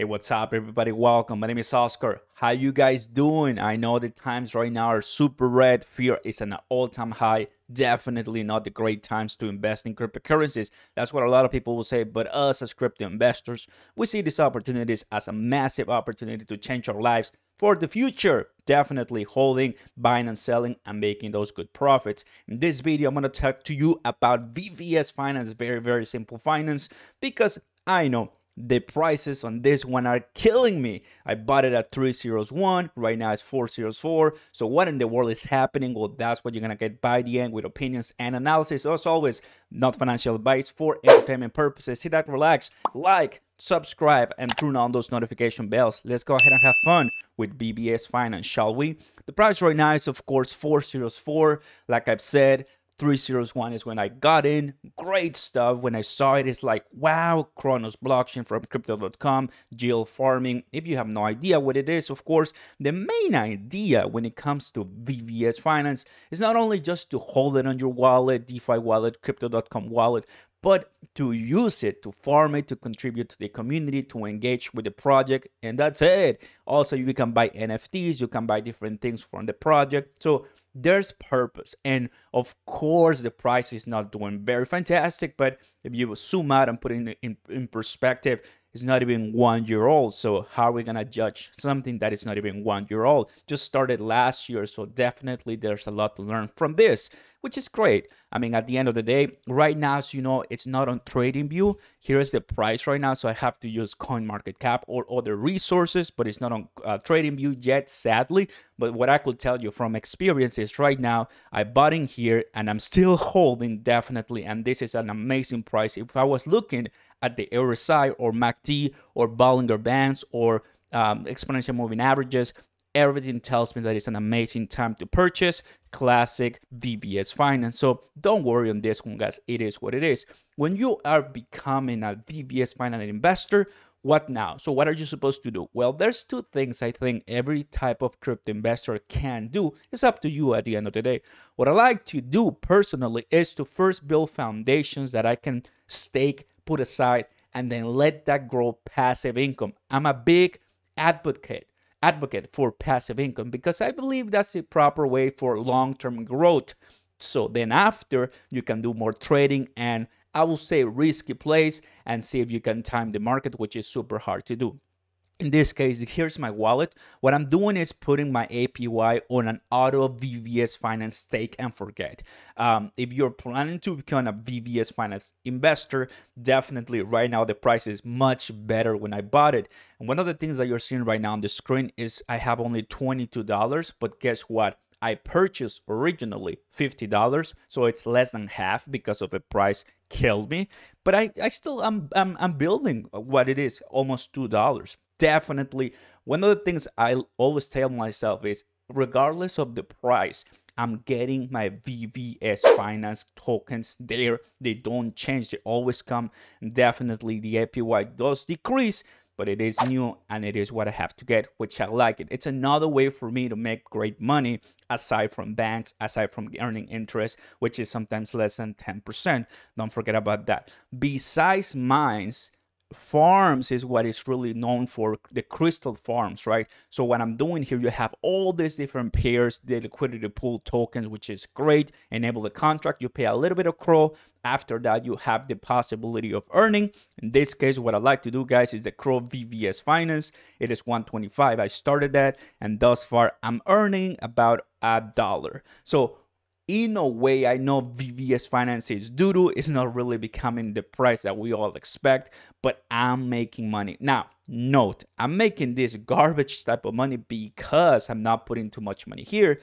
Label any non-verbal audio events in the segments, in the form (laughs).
Hey, what's up, everybody? Welcome. My name is Oscar. How you guys doing? I know the times right now are super red. Fear is an all-time high. Definitely not the great times to invest in cryptocurrencies. That's what a lot of people will say. But us as crypto investors, we see these opportunities as a massive opportunity to change our lives for the future. Definitely holding, buying and selling and making those good profits. In this video, I'm going to talk to you about VVS Finance, very, very simple finance, because I know the prices on this one are killing me. I bought it at 301. Right now it's 404. So what in the world is happening? Well, that's what you're to get by the end with opinions and analysis. As always, not financial advice for entertainment purposes. Sit back, relax, like, subscribe, and turn on those notification bells. Let's go ahead and have fun with VVS Finance, shall we? The price right now is, of course, 404. Like I've said, 301 is when I got in. Great stuff. When I saw it, it's like, wow, Cronos blockchain from crypto.com, yield farming. If you have no idea what it is, of course, the main idea when it comes to VVS Finance is not only just to hold it on your wallet, DeFi wallet, crypto.com wallet, but to use it, to farm it, to contribute to the community, to engage with the project, and that's it. Also, you can buy NFTs, you can buy different things from the project. So there's purpose. And of course, the price is not doing very fantastic, but if you zoom out and put it in, in, in perspective, it's not even one year old. So how are we gonna judge something that is not even one year old? Just started last year, so definitely there's a lot to learn from this which is great. I mean, at the end of the day, right now, as you know, it's not on TradingView. Here's the price right now, so I have to use CoinMarketCap or other resources, but it's not on uh, TradingView yet, sadly. But what I could tell you from experience is right now, I bought in here and I'm still (laughs) holding definitely, and this is an amazing price. If I was looking at the RSI or MACD or Bollinger Bands or um, exponential moving averages, everything tells me that it's an amazing time to purchase classic VVS finance. So don't worry on this one, guys. It is what it is. When you are becoming a VVS finance investor, what now? So what are you supposed to do? Well, there's two things I think every type of crypto investor can do. It's up to you at the end of the day. What I like to do personally is to first build foundations that I can stake, put aside, and then let that grow passive income. I'm a big advocate advocate for passive income because I believe that's the proper way for long-term growth. So then after you can do more trading and I will say risky plays and see if you can time the market, which is super hard to do in this case, here's my wallet. What I'm doing is putting my APY on an auto VVS Finance stake and forget. Um, if you're planning to become a VVS Finance investor, definitely right now the price is much better when I bought it. And one of the things that you're seeing right now on the screen is I have only $22, but guess what? I purchased originally $50, so it's less than half because of the price killed me. But I, I still I'm, I'm I'm building what it is, almost two dollars definitely one of the things I always tell myself is regardless of the price, I'm getting my VVS finance tokens there. They don't change, they always come. Definitely the APY does decrease, but it is new and it is what I have to get, which I like it. It's another way for me to make great money aside from banks, aside from earning interest, which is sometimes less than 10%. Don't forget about that. Besides mines, farms is what is really known for the crystal farms right? So what i'm doing here you have all these different pairs the liquidity pool tokens which is great enable the contract you pay a little bit of CRO after that you have the possibility of earning. In this case what i like to do guys is the CRO vvs finance. It is 125 i started that and thus far i'm earning about a dollar. So in a way, I know VVS Finance is doo-doo. It's not really becoming the price that we all expect, but I'm making money. Now, note, I'm making this garbage type of money because I'm not putting too much money here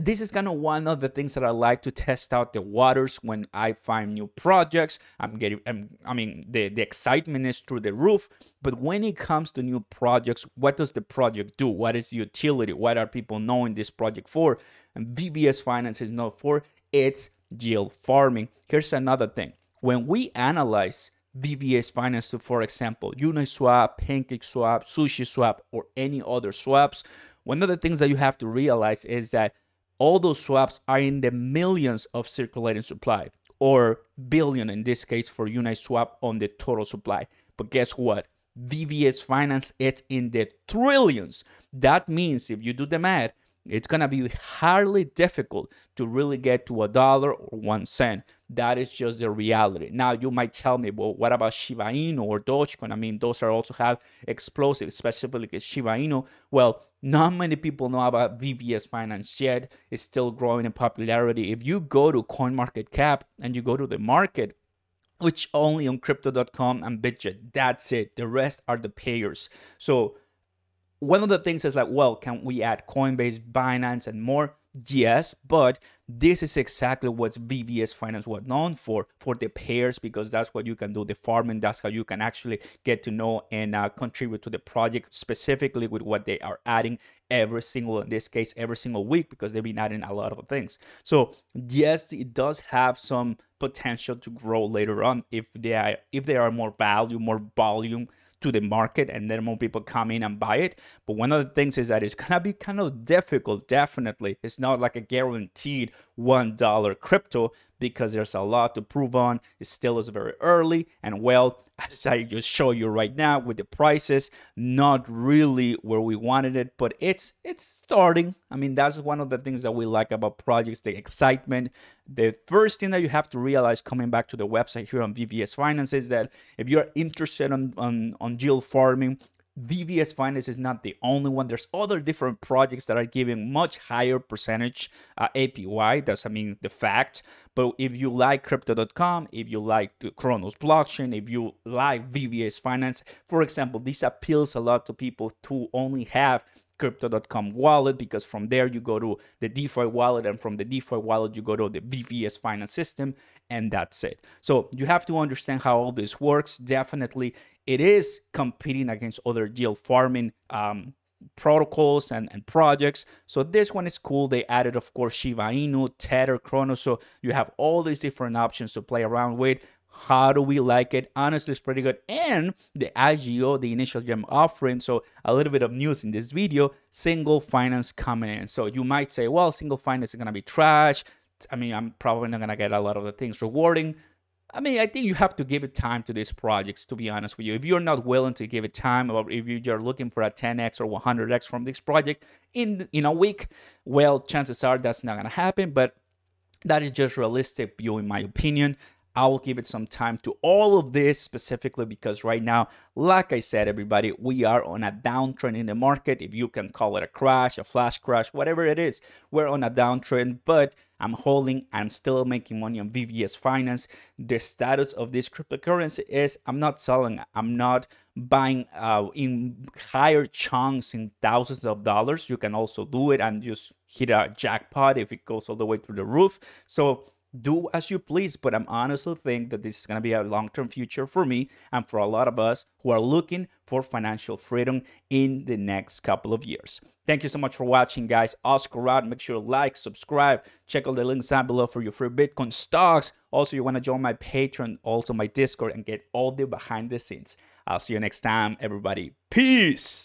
this is kind of one of the things that I like to test out the waters when I find new projects. I'm getting, I'm, i mean, the, the excitement is through the roof. But when it comes to new projects, what does the project do? What is the utility? What are people knowing this project for? And VVS Finance is known for its yield farming. Here's another thing. When we analyze VVS Finance for example, Uniswap, PancakeSwap, SushiSwap, or any other swaps, one of the things that you have to realize is that all those swaps are in the millions of circulating supply or billion in this case for Uniswap on the total supply. But guess what? VVS Finance, it's in the trillions. That means if you do the math, it's gonna be hardly difficult to really get to a dollar or one cent. That is just the reality. Now you might tell me, well, what about Shiba Inu or Dogecoin? I mean, those are also have explosive, especially Shiba Inu. Well, not many people know about VVS Finance yet. It's still growing in popularity. If you go to CoinMarketCap and you go to the market, which only on crypto.com and Bitget, that's it. The rest are the payers. So one of the things is like, well, can we add Coinbase, Binance, and more? Yes, but this is exactly what VVS Finance was known for, for the pairs, because that's what you can do, the farming, that's how you can actually get to know and uh, contribute to the project specifically with what they are adding every single, in this case, every single week, because they've been adding a lot of things. So yes, it does have some potential to grow later on if they are, if they are more value, more volume, to the market and then more people come in and buy it. But one of the things is that it's (laughs) gonna be kind of difficult, definitely. It's not like a guaranteed $1 crypto because there's a lot to prove on. It still is very early. And well, (laughs) as I just show you right now with the prices, not really where we wanted it, but it's it's starting. I mean, that's one of the things that we like about projects, the excitement. The first thing that you have to realize coming back to the website here on VVS Finance is that if you're interested on, on, on yield farming, VVS Finance is not the only one. There's other different projects that are giving much higher percentage uh, APY. That's, I mean, the fact. But if you like Crypto.com, if you like the Cronos blockchain, if you like VVS Finance, for example, this appeals a lot to people who only have crypto.com wallet because from there you go to the DeFi wallet and from the DeFi wallet you go to the VVS finance system and that's it. So you have to understand how all this works. Definitely it is competing against other yield farming um, protocols and, and projects. So this one is cool. They added, of course, Shiba Inu, Tether, Cronos. So you have all these different options to play around with. How do we like it? Honestly, it's pretty good. And the IGO, the initial gem offering. So a little bit of news in this video, single finance coming in. So you might say, well, single finance is going to be trash. I mean, I'm probably not going to get a lot of the things rewarding. I mean, I think you have to give it time to these projects, to be honest with you. If you're not willing to give it time, or if you're looking for a 10x or 100x from this project in, in a week, well, chances are that's not going to happen. But that is just realistic view, in my opinion. I will give it some time to all of this specifically because right now, like I said, everybody, we are on a downtrend in the market. If you can call it a crash, a flash crash, whatever it is, we're on a downtrend, but I'm holding, I'm still making money on VVS Finance. The status of this cryptocurrency is I'm not selling, I'm not buying uh, in higher chunks in thousands of dollars. You can also do it and just hit a jackpot if it goes all the way through the roof. So do as you please, but I'm honestly think that this is going to be a long-term future for me and for a lot of us who are looking for financial freedom in the next couple of years. Thank you so much for watching, guys. Oscar out. Make sure to like, subscribe, check all the links down below for your free Bitcoin stocks. Also, you want to join my Patreon, also my Discord, and get all the behind the scenes. I'll see you next time, everybody. Peace.